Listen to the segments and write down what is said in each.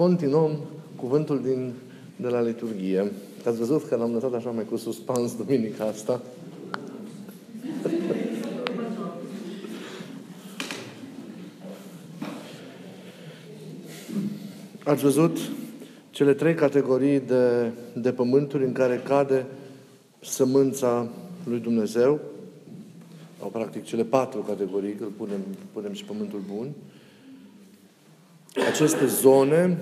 continuăm cuvântul din, de la liturghie. Ați văzut că l-am lăsat așa mai cu suspans duminica asta? Ați văzut cele trei categorii de, de pământuri în care cade sămânța lui Dumnezeu, sau practic cele patru categorii, că punem, punem și pământul bun. Aceste zone,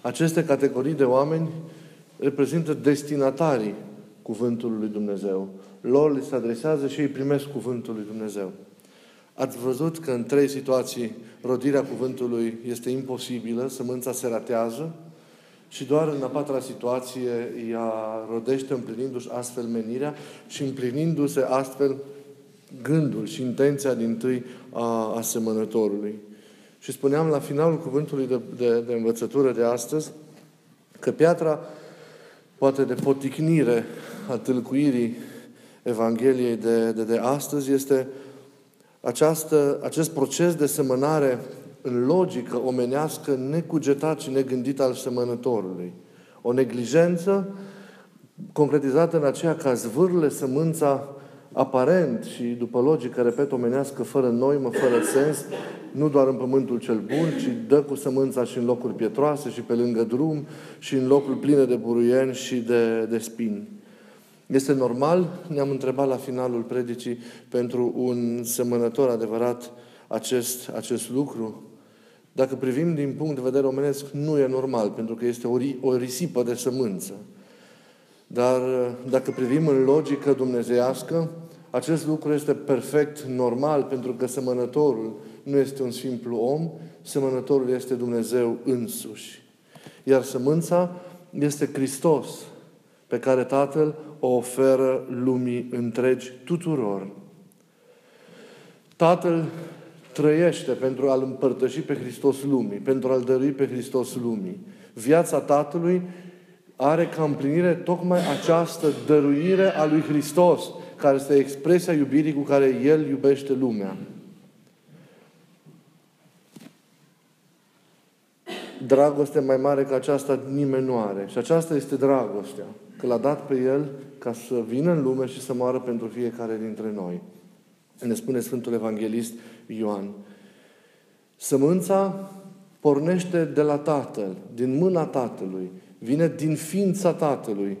aceste categorii de oameni reprezintă destinatarii cuvântului lui Dumnezeu. Lor li se adresează și ei primesc cuvântul lui Dumnezeu. Ați văzut că în trei situații rodirea cuvântului este imposibilă, sămânța se ratează și doar în a patra situație ea rodește împlinindu-și astfel menirea și împlinindu-se astfel gândul și intenția din tâi a asemănătorului. Și spuneam la finalul cuvântului de, de, de învățătură de astăzi că piatra poate de poticnire a tâlcuirii Evangheliei de, de, de astăzi este această, acest proces de semănare în logică omenească necugetat și negândit al semănătorului. O neglijență concretizată în aceea ca zvârle sămânța aparent și după logică, repet, omenească, fără noimă, fără sens, nu doar în pământul cel bun, ci dă cu sămânța și în locuri pietroase și pe lângă drum și în locuri pline de buruieni și de, de spini. Este normal? Ne-am întrebat la finalul predicii pentru un semănător adevărat acest, acest lucru. Dacă privim din punct de vedere omenesc, nu e normal, pentru că este o, o risipă de sămânță. Dar dacă privim în logică dumnezeiască, acest lucru este perfect normal, pentru că semănătorul nu este un simplu om, semănătorul este Dumnezeu însuși. Iar sămânța este Hristos, pe care Tatăl o oferă lumii întregi tuturor. Tatăl trăiește pentru a-L împărtăși pe Hristos lumii, pentru a-L dărui pe Hristos lumii. Viața Tatălui are ca împlinire tocmai această dăruire a lui Hristos, care este expresia iubirii cu care El iubește lumea. Dragoste mai mare ca aceasta nimeni nu are. Și aceasta este dragostea. Că l-a dat pe El ca să vină în lume și să moară pentru fiecare dintre noi. Ne spune Sfântul Evanghelist Ioan. Sămânța pornește de la Tatăl, din mâna Tatălui, vine din ființa Tatălui.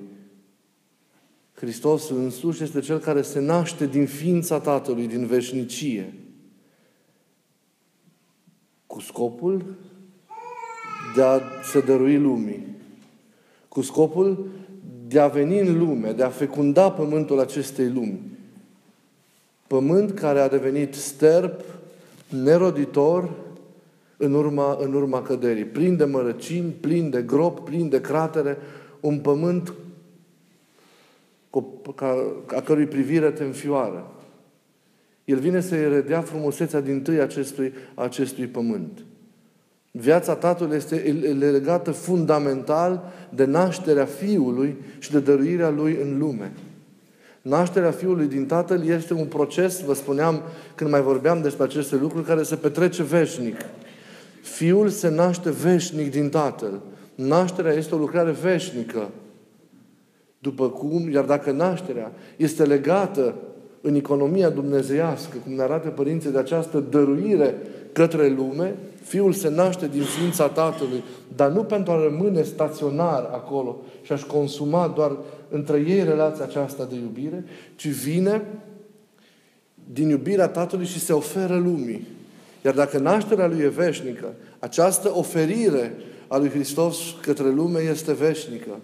Hristos însuși este Cel care se naște din ființa Tatălui, din veșnicie. Cu scopul de a se dărui lumii. Cu scopul de a veni în lume, de a fecunda pământul acestei lumi. Pământ care a devenit sterp, neroditor, în urma, în urma căderii. Plin de mărăcini, plin de grop, plin de cratere, un pământ ca, a cărui privire te înfioară. El vine să-i redea frumusețea din tâi acestui, acestui pământ. Viața Tatălui este legată fundamental de nașterea Fiului și de dăruirea Lui în lume. Nașterea Fiului din Tatăl este un proces, vă spuneam când mai vorbeam despre aceste lucruri, care se petrece veșnic. Fiul se naște veșnic din Tatăl. Nașterea este o lucrare veșnică. După cum, iar dacă nașterea este legată în economia dumnezeiască, cum ne arată părinții de această dăruire către lume, Fiul se naște din ființa Tatălui, dar nu pentru a rămâne staționar acolo și a-și consuma doar între ei relația aceasta de iubire, ci vine din iubirea Tatălui și se oferă lumii. Iar dacă nașterea Lui e veșnică, această oferire a Lui Hristos către lume este veșnică.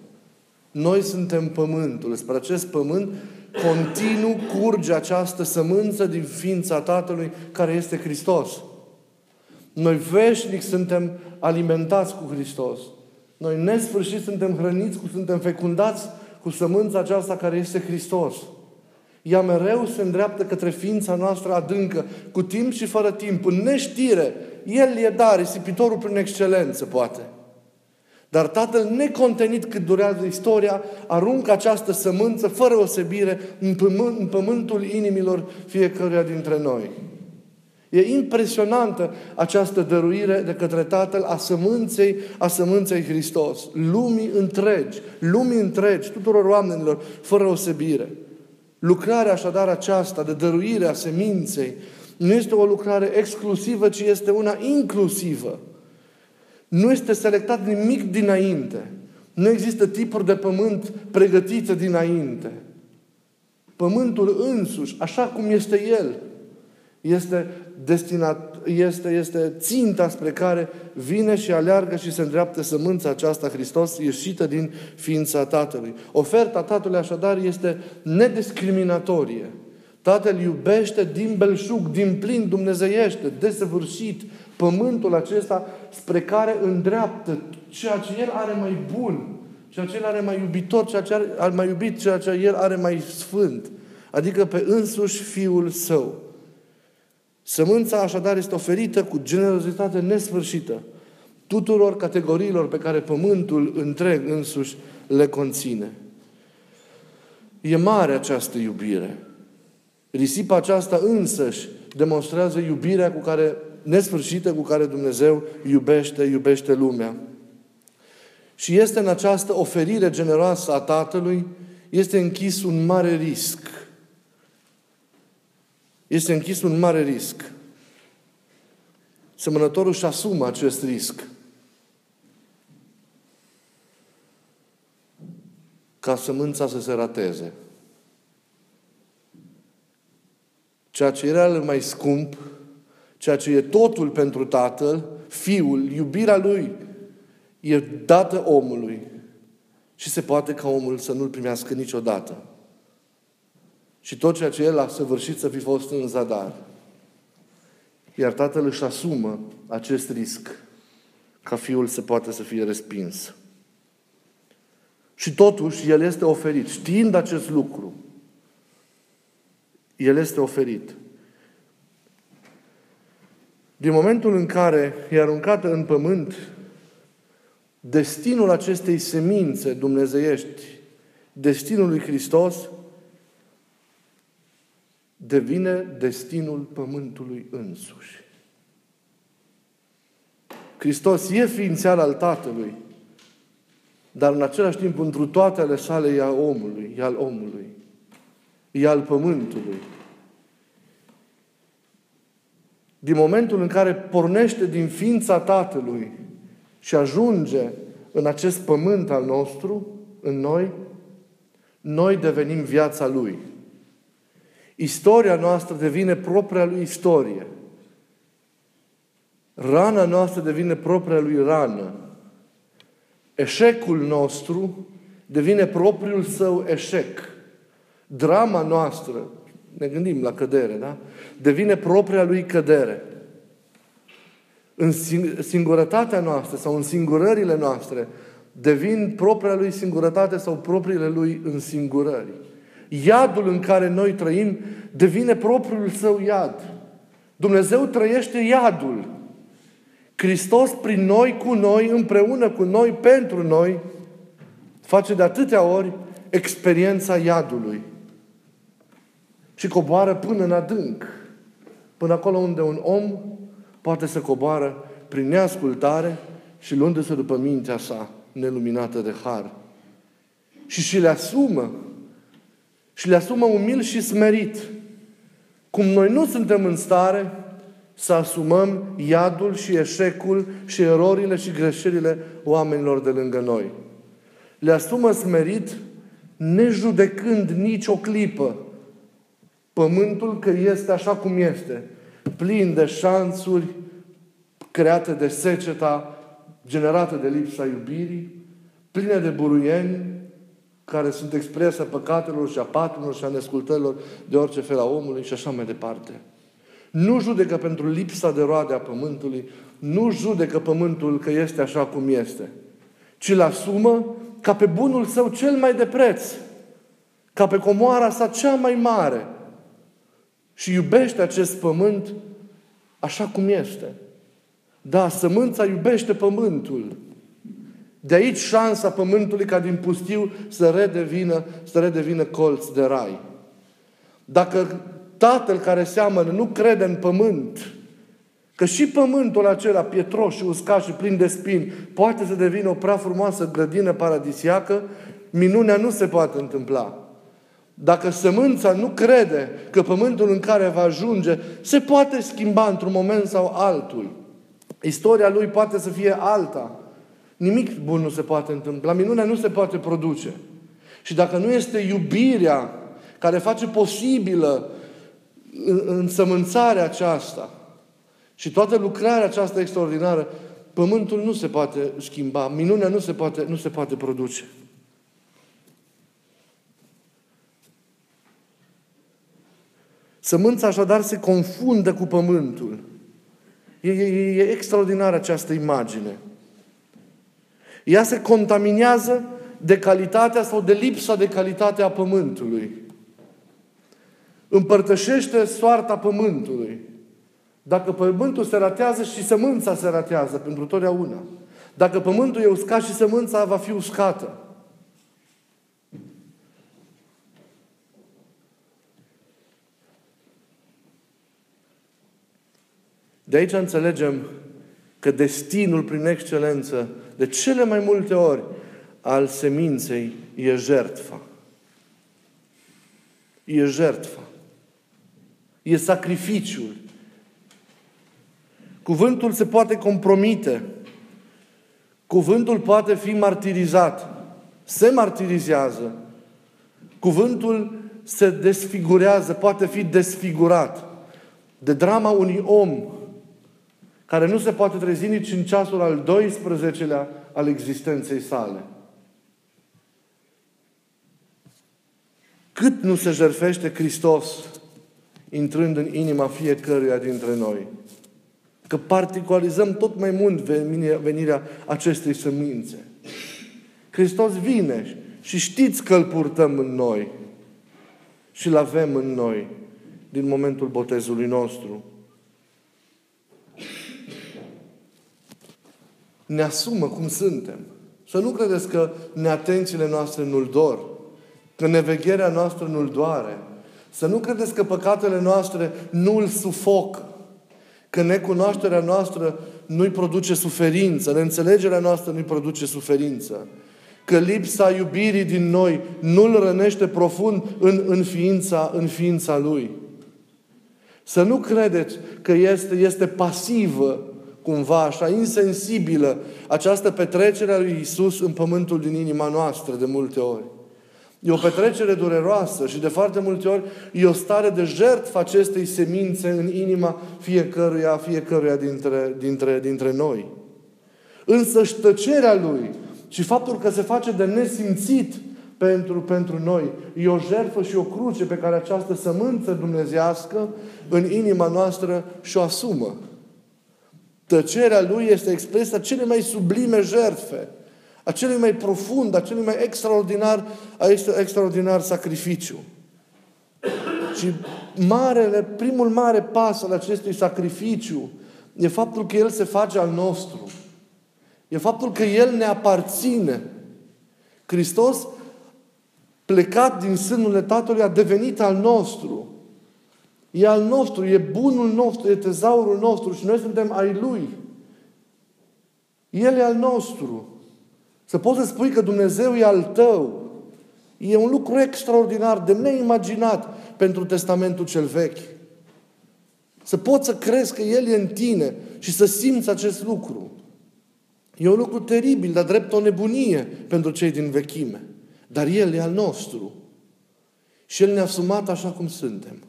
Noi suntem pământul. Spre acest pământ continuu curge această sămânță din ființa Tatălui care este Hristos. Noi veșnic suntem alimentați cu Hristos. Noi nesfârșit suntem hrăniți, cu, suntem fecundați cu sămânța aceasta care este Hristos. Ea mereu se îndreaptă către ființa noastră adâncă, cu timp și fără timp, în neștire. El e dar, risipitorul prin excelență, poate. Dar Tatăl, necontenit cât durează istoria, aruncă această sămânță, fără osebire, în, pământ, în pământul inimilor fiecăruia dintre noi. E impresionantă această dăruire de către Tatăl a sămânței, a sămânței Hristos. Lumii întregi, lumii întregi, tuturor oamenilor, fără osebire. Lucrarea așadar aceasta de dăruire a seminței nu este o lucrare exclusivă, ci este una inclusivă. Nu este selectat nimic dinainte. Nu există tipuri de pământ pregătite dinainte. Pământul însuși, așa cum este el, este, destinat, este, este ținta spre care vine și aleargă și se îndreaptă sămânța aceasta Hristos ieșită din ființa Tatălui. Oferta Tatălui așadar este nediscriminatorie. Tatăl iubește din belșug, din plin, dumnezeiește, desăvârșit, pământul acesta spre care îndreaptă ceea ce El are mai bun, ceea ce El are mai iubitor, ceea ce are mai iubit, ceea ce El are mai sfânt. Adică pe însuși Fiul Său. Sămânța așadar este oferită cu generozitate nesfârșită tuturor categoriilor pe care pământul întreg însuși le conține. E mare această iubire. Risipa aceasta însăși demonstrează iubirea cu care, nesfârșită cu care Dumnezeu iubește, iubește lumea. Și este în această oferire generoasă a Tatălui, este închis un mare risc. Este închis un mare risc. Semănătorul își asumă acest risc. Ca sămânța să se rateze. ceea ce era mai scump, ceea ce e totul pentru Tatăl, Fiul, iubirea Lui, e dată omului. Și se poate ca omul să nu-L primească niciodată. Și tot ceea ce El a săvârșit să fi fost în zadar. Iar Tatăl își asumă acest risc ca Fiul să poată să fie respins. Și totuși, El este oferit, știind acest lucru, el este oferit. Din momentul în care e aruncată în pământ, destinul acestei semințe dumnezeiești, destinul lui Hristos, devine destinul pământului însuși. Hristos e ființeal al Tatălui, dar în același timp, întru toate ale sale, e al omului, e al omului e al pământului. Din momentul în care pornește din ființa Tatălui și ajunge în acest pământ al nostru, în noi, noi devenim viața Lui. Istoria noastră devine propria Lui istorie. Rana noastră devine propria Lui rană. Eșecul nostru devine propriul său eșec drama noastră, ne gândim la cădere, da? Devine propria lui cădere. În singurătatea noastră sau în singurările noastre devin propria lui singurătate sau propriile lui însingurări. Iadul în care noi trăim devine propriul său iad. Dumnezeu trăiește iadul. Hristos prin noi, cu noi, împreună cu noi, pentru noi, face de atâtea ori experiența iadului și coboară până în adânc. Până acolo unde un om poate să coboară prin neascultare și luându-se după mintea sa neluminată de har. Și și le asumă. Și le asumă umil și smerit. Cum noi nu suntem în stare să asumăm iadul și eșecul și erorile și greșelile oamenilor de lângă noi. Le asumă smerit, nejudecând nici o clipă Pământul că este așa cum este, plin de șansuri create de seceta generată de lipsa iubirii, pline de buruieni care sunt expresia păcatelor și a paturilor și a nescultărilor de orice fel a omului și așa mai departe. Nu judecă pentru lipsa de roade a pământului, nu judecă pământul că este așa cum este, ci îl asumă ca pe bunul său cel mai de preț, ca pe comoara sa cea mai mare – și iubește acest pământ așa cum este. Da, sămânța iubește pământul. De aici șansa pământului ca din pustiu să redevină, să redevină colț de rai. Dacă tatăl care seamănă nu crede în pământ, Că și pământul acela pietros și uscat și plin de spini poate să devină o prea frumoasă grădină paradisiacă, minunea nu se poate întâmpla. Dacă sămânța nu crede că pământul în care va ajunge se poate schimba într-un moment sau altul, istoria lui poate să fie alta. Nimic bun nu se poate întâmpla, minunea nu se poate produce. Și dacă nu este iubirea care face posibilă însămânțarea aceasta și toată lucrarea aceasta extraordinară, pământul nu se poate schimba, minunea nu se poate, nu se poate produce. Sămânța așadar se confundă cu pământul. E, e, e extraordinară această imagine. Ea se contaminează de calitatea sau de lipsa de calitate a pământului. Împărtășește soarta pământului. Dacă pământul se ratează și sămânța se ratează pentru totdeauna. Dacă pământul e uscat și sămânța va fi uscată. De aici înțelegem că destinul prin excelență, de cele mai multe ori, al seminței e jertfa. E jertfa. E sacrificiul. Cuvântul se poate compromite. Cuvântul poate fi martirizat. Se martirizează. Cuvântul se desfigurează, poate fi desfigurat. De drama unui om care nu se poate trezi nici în ceasul al 12-lea al existenței sale. Cât nu se jerfește Hristos intrând în inima fiecăruia dintre noi. Că particularizăm tot mai mult venirea acestei semințe. Hristos vine și știți că îl purtăm în noi și îl avem în noi din momentul botezului nostru. Ne asumă cum suntem. Să nu credeți că neatențiile noastre nu-L dor, că nevegherea noastră nu-L doare, să nu credeți că păcatele noastre nu îl sufocă, că necunoașterea noastră nu-i produce suferință, neînțelegerea noastră nu-i produce suferință, că lipsa iubirii din noi nu-l rănește profund în, în, ființa, în ființa Lui. Să nu credeți că este, este pasivă cumva așa insensibilă această petrecere a lui Isus în pământul din inima noastră de multe ori. E o petrecere dureroasă și de foarte multe ori e o stare de jertfă acestei semințe în inima fiecăruia, fiecăruia dintre, dintre, dintre noi. Însă tăcerea Lui și faptul că se face de nesimțit pentru, pentru noi e o jertfă și o cruce pe care această sămânță dumnezească în inima noastră și-o asumă. Tăcerea lui este expresia cele mai sublime jertfe, a celui mai profund, a celui mai extraordinar, a extraordinar sacrificiu. Și marele, primul mare pas al acestui sacrificiu e faptul că El se face al nostru. E faptul că El ne aparține. Hristos, plecat din sânul Tatălui, a devenit al nostru. E al nostru, e bunul nostru, e tezaurul nostru și noi suntem ai Lui. El e al nostru. Să poți să spui că Dumnezeu e al tău. E un lucru extraordinar, de neimaginat pentru Testamentul cel vechi. Să poți să crezi că El e în tine și să simți acest lucru. E un lucru teribil, dar drept o nebunie pentru cei din vechime. Dar El e al nostru. Și El ne-a asumat așa cum suntem.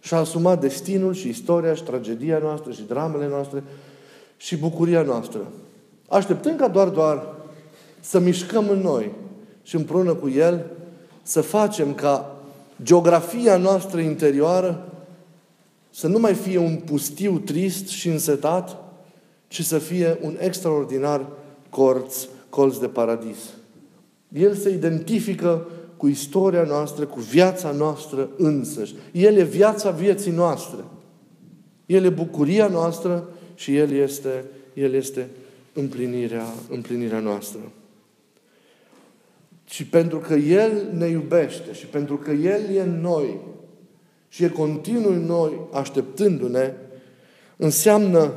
Și-a asumat destinul și istoria și tragedia noastră și dramele noastre și bucuria noastră. Așteptând ca doar, doar să mișcăm în noi și împreună cu El să facem ca geografia noastră interioară să nu mai fie un pustiu trist și însetat, ci să fie un extraordinar corț, colț de paradis. El se identifică cu istoria noastră, cu viața noastră însăși. El e viața vieții noastre. El e bucuria noastră și El este, El este împlinirea, împlinirea noastră. Și pentru că El ne iubește și pentru că El e în noi și e continuu în noi, așteptându-ne, Înseamnă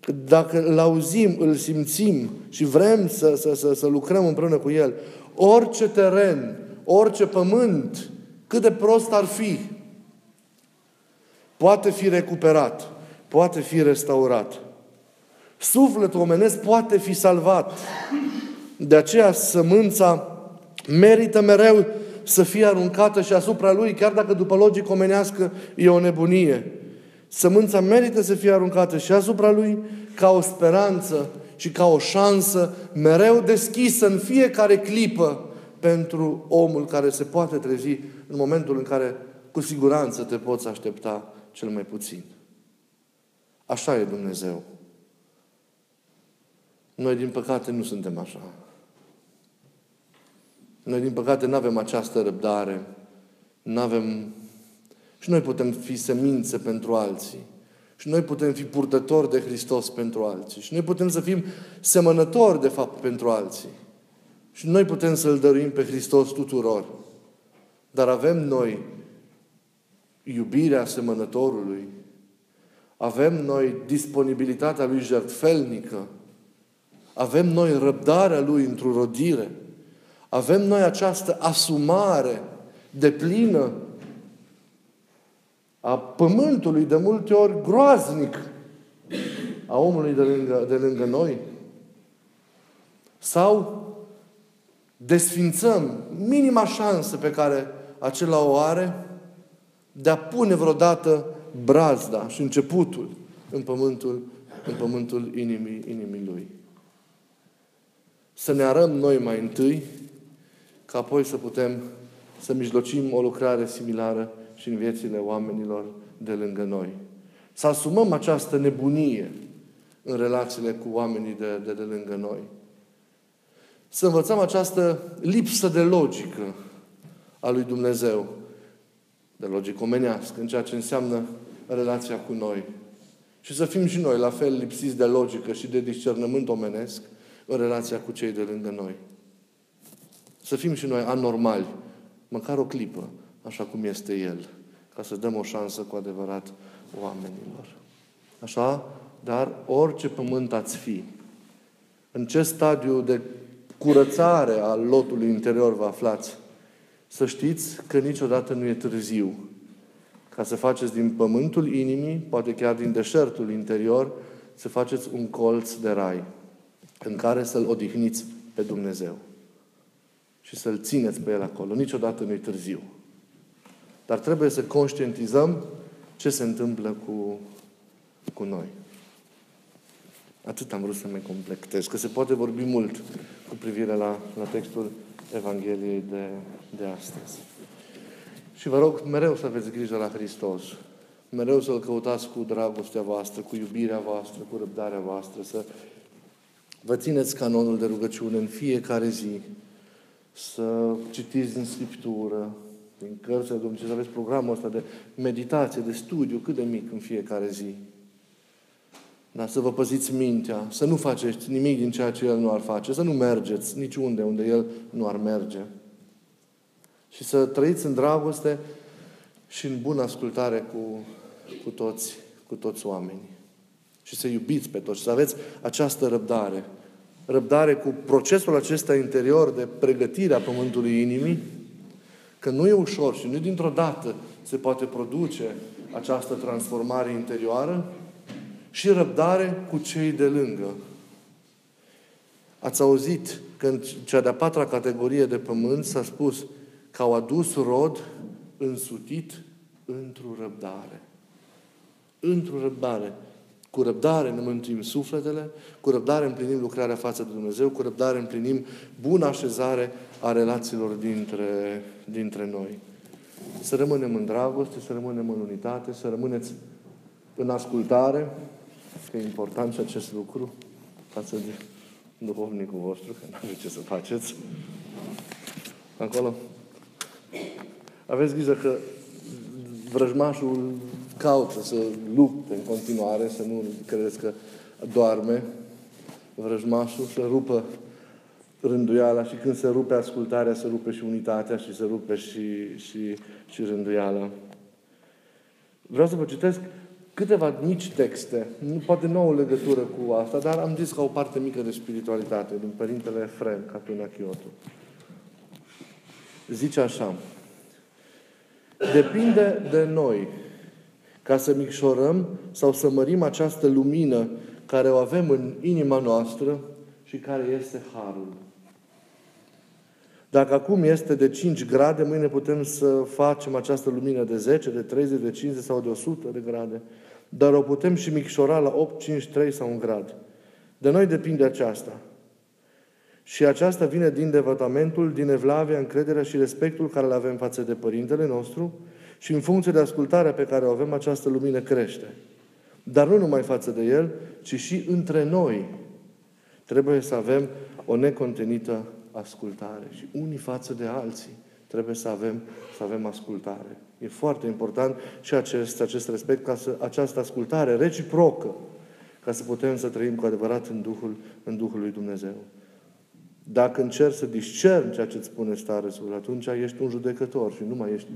că dacă îl auzim, îl simțim și vrem să, să, să, să lucrăm împreună cu El, orice teren, orice pământ, cât de prost ar fi, poate fi recuperat, poate fi restaurat. Sufletul omenesc poate fi salvat. De aceea sămânța merită mereu să fie aruncată și asupra lui, chiar dacă după logic omenească e o nebunie. Sămânța merită să fie aruncată și asupra lui ca o speranță și ca o șansă mereu deschisă în fiecare clipă pentru omul care se poate trezi în momentul în care cu siguranță te poți aștepta cel mai puțin. Așa e Dumnezeu. Noi, din păcate, nu suntem așa. Noi, din păcate, nu avem această răbdare. Nu avem... Și noi putem fi semințe pentru alții. Și noi putem fi purtători de Hristos pentru alții. Și noi putem să fim semănători, de fapt, pentru alții. Și noi putem să-L dăruim pe Hristos tuturor. Dar avem noi iubirea semănătorului. Avem noi disponibilitatea Lui jertfelnică. Avem noi răbdarea Lui într-o rodire. Avem noi această asumare de plină a pământului, de multe ori groaznic, a omului de lângă, de lângă noi. Sau desfințăm minima șansă pe care acela o are de a pune vreodată brazda și începutul în pământul, în pământul inimii, inimii Lui. Să ne arăm noi mai întâi, ca apoi să putem să mijlocim o lucrare similară și în viețile oamenilor de lângă noi. Să asumăm această nebunie în relațiile cu oamenii de, de, de lângă noi. Să învățăm această lipsă de logică a lui Dumnezeu, de logică omenească, în ceea ce înseamnă relația cu noi. Și să fim și noi la fel lipsiți de logică și de discernământ omenesc în relația cu cei de lângă noi. Să fim și noi anormali, măcar o clipă, așa cum este El, ca să dăm o șansă cu adevărat oamenilor. Așa? Dar orice pământ ați fi, în ce stadiu de curățare al lotului interior vă aflați, să știți că niciodată nu e târziu ca să faceți din pământul inimii, poate chiar din deșertul interior, să faceți un colț de rai în care să-L odihniți pe Dumnezeu și să-L țineți pe El acolo. Niciodată nu-i târziu. Dar trebuie să conștientizăm ce se întâmplă cu, cu noi. Atât am vrut să mai completez, că se poate vorbi mult cu privire la, la textul Evangheliei de, de astăzi. Și vă rog mereu să aveți grijă la Hristos. Mereu să-L căutați cu dragostea voastră, cu iubirea voastră, cu răbdarea voastră, să vă țineți canonul de rugăciune în fiecare zi, să citiți din Scriptură, din cărțile Dumnezeu, să aveți programul ăsta de meditație, de studiu, cât de mic în fiecare zi. Dar să vă păziți mintea, să nu faceți nimic din ceea ce El nu ar face, să nu mergeți niciunde unde El nu ar merge. Și să trăiți în dragoste și în bună ascultare cu, cu, toți, cu toți oamenii. Și să iubiți pe toți, să aveți această răbdare. Răbdare cu procesul acesta interior de pregătire a pământului inimii, că nu e ușor și nu dintr-o dată se poate produce această transformare interioară și răbdare cu cei de lângă. Ați auzit că în cea de-a patra categorie de pământ s-a spus că au adus rod însutit într-o răbdare. Într-o răbdare. Cu răbdare ne mântuim sufletele, cu răbdare împlinim lucrarea față de Dumnezeu, cu răbdare împlinim bună așezare a relațiilor dintre, dintre noi. Să rămânem în dragoste, să rămânem în unitate, să rămâneți în ascultare, că e important și acest lucru față de duhovnicul vostru, că nu aveți ce să faceți. Acolo. Aveți grijă că vrăjmașul caută să lupte în continuare, să nu credeți că doarme vrăjmașul, să rupă rânduiala și când se rupe ascultarea, se rupe și unitatea și se rupe și, și, și rânduiala. Vreau să vă citesc câteva mici texte, nu poate nu au legătură cu asta, dar am zis ca o parte mică de spiritualitate din Părintele Efrem, Catuna Chiotu. Zice așa, depinde de noi ca să micșorăm sau să mărim această lumină care o avem în inima noastră și care este Harul. Dacă acum este de 5 grade, mâine putem să facem această lumină de 10, de 30, de 50 sau de 100 de grade. Dar o putem și micșora la 8, 5, 3 sau 1 grad. De noi depinde aceasta. Și aceasta vine din devotamentul, din evlavia, încrederea și respectul care le avem față de Părintele nostru și în funcție de ascultarea pe care o avem, această lumină crește. Dar nu numai față de El, ci și între noi. Trebuie să avem o necontenită ascultare. Și unii față de alții trebuie să avem, să avem ascultare. E foarte important și acest, acest respect, ca să, această ascultare reciprocă, ca să putem să trăim cu adevărat în Duhul, în Duhul lui Dumnezeu. Dacă încerci să discerni ceea ce îți spune starețul, atunci ești un judecător și nu mai ești,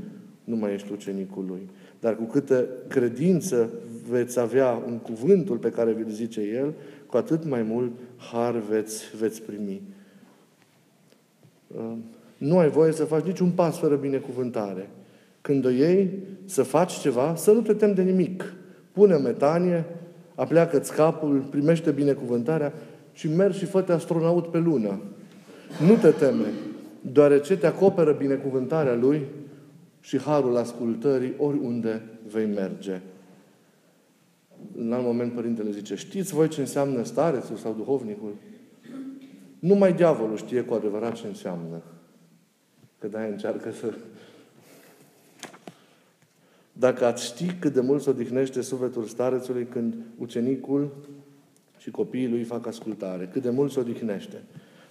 nu mai ești ucenicul lui. Dar cu câtă credință veți avea în cuvântul pe care vi-l zice El, cu atât mai mult har veți, veți primi. Uh, nu ai voie să faci niciun pas fără binecuvântare. Când o iei să faci ceva, să nu te temi de nimic. Pune metanie, apleacă-ți capul, primește binecuvântarea și mergi și fă astronaut pe lună. Nu te teme, deoarece te acoperă binecuvântarea Lui și harul ascultării oriunde vei merge. În alt moment, Părintele zice, știți voi ce înseamnă starețul sau duhovnicul? Numai diavolul știe cu adevărat ce înseamnă. Că de încearcă să... Dacă ați ști cât de mult se odihnește sufletul starețului când ucenicul și copiii lui fac ascultare, cât de mult se odihnește,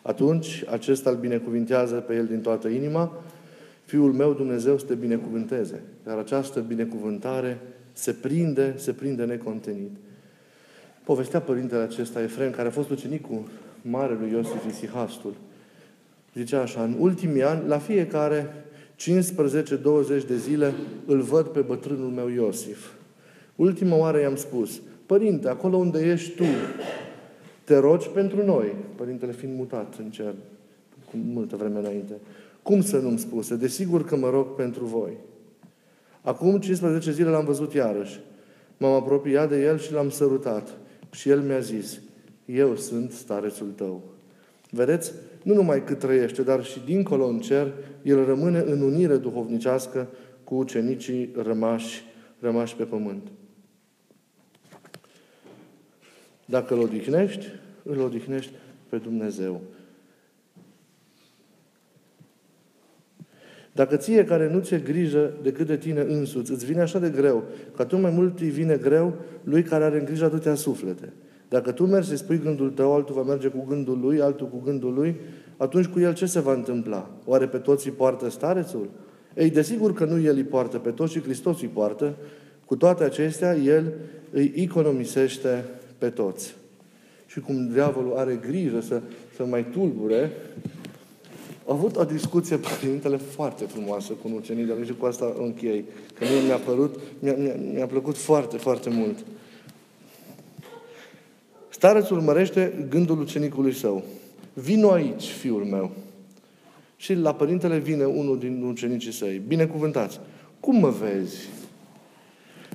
atunci acesta îl binecuvintează pe el din toată inima, Fiul meu Dumnezeu să te binecuvânteze. Dar această binecuvântare se prinde, se prinde necontenit. Povestea părintele acesta, Efrem, care a fost ucenicul marelui Iosif Isihastul. Zicea așa, în ultimii ani, la fiecare 15-20 de zile îl văd pe bătrânul meu Iosif. Ultima oară i-am spus, Părinte, acolo unde ești tu, te rogi pentru noi, Părintele fiind mutat în cer, cu multă vreme înainte. Cum să nu-mi spuse? Desigur că mă rog pentru voi. Acum 15 zile l-am văzut iarăși. M-am apropiat de el și l-am sărutat. Și el mi-a zis, eu sunt starețul tău. Vedeți? Nu numai cât trăiește, dar și dincolo în cer, el rămâne în unire duhovnicească cu ucenicii rămași, rămași pe pământ. Dacă îl odihnești, îl odihnești pe Dumnezeu. Dacă ție care nu ți-e grijă decât de tine însuți, îți vine așa de greu, că tu mai mult îi vine greu lui care are în grijă atâtea suflete. Dacă tu mergi să spui gândul tău, altul va merge cu gândul lui, altul cu gândul lui, atunci cu el ce se va întâmpla? Oare pe toți îi poartă starețul? Ei, desigur că nu el îi poartă pe toți, ci Hristos îi poartă. Cu toate acestea, el îi economisește pe toți. Și cum diavolul are grijă să, să mai tulbure, a avut o discuție Părintele foarte frumoasă cu ucenicii, dar și cu asta închei, că mie mi-a părut, mi-a, mi-a, mi-a plăcut foarte, foarte mult. Starețul urmărește gândul ucenicului său. Vino aici, fiul meu. Și la părintele vine unul din ucenicii săi. Binecuvântați. Cum mă vezi?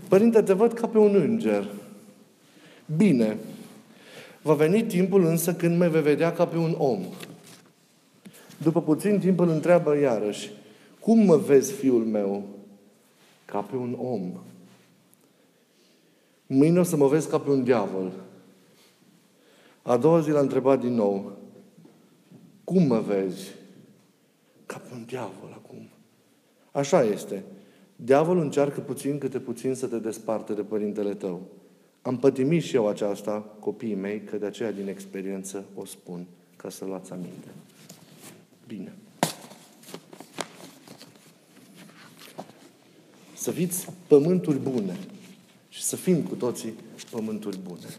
Părinte, te văd ca pe un înger. Bine. Va veni timpul însă când mă vei vedea ca pe un om. După puțin timp îl întreabă iarăși, cum mă vezi, fiul meu? Ca pe un om. Mâine o să mă vezi ca pe un diavol. A doua zi l-a întrebat din nou, cum mă vezi? Ca pe un diavol acum. Așa este. Diavolul încearcă puțin câte puțin să te desparte de părintele tău. Am pătimit și eu aceasta, copiii mei, că de aceea din experiență o spun, ca să luați aminte. Bine. Să fiți pământuri bune și să fim cu toții pământuri bune.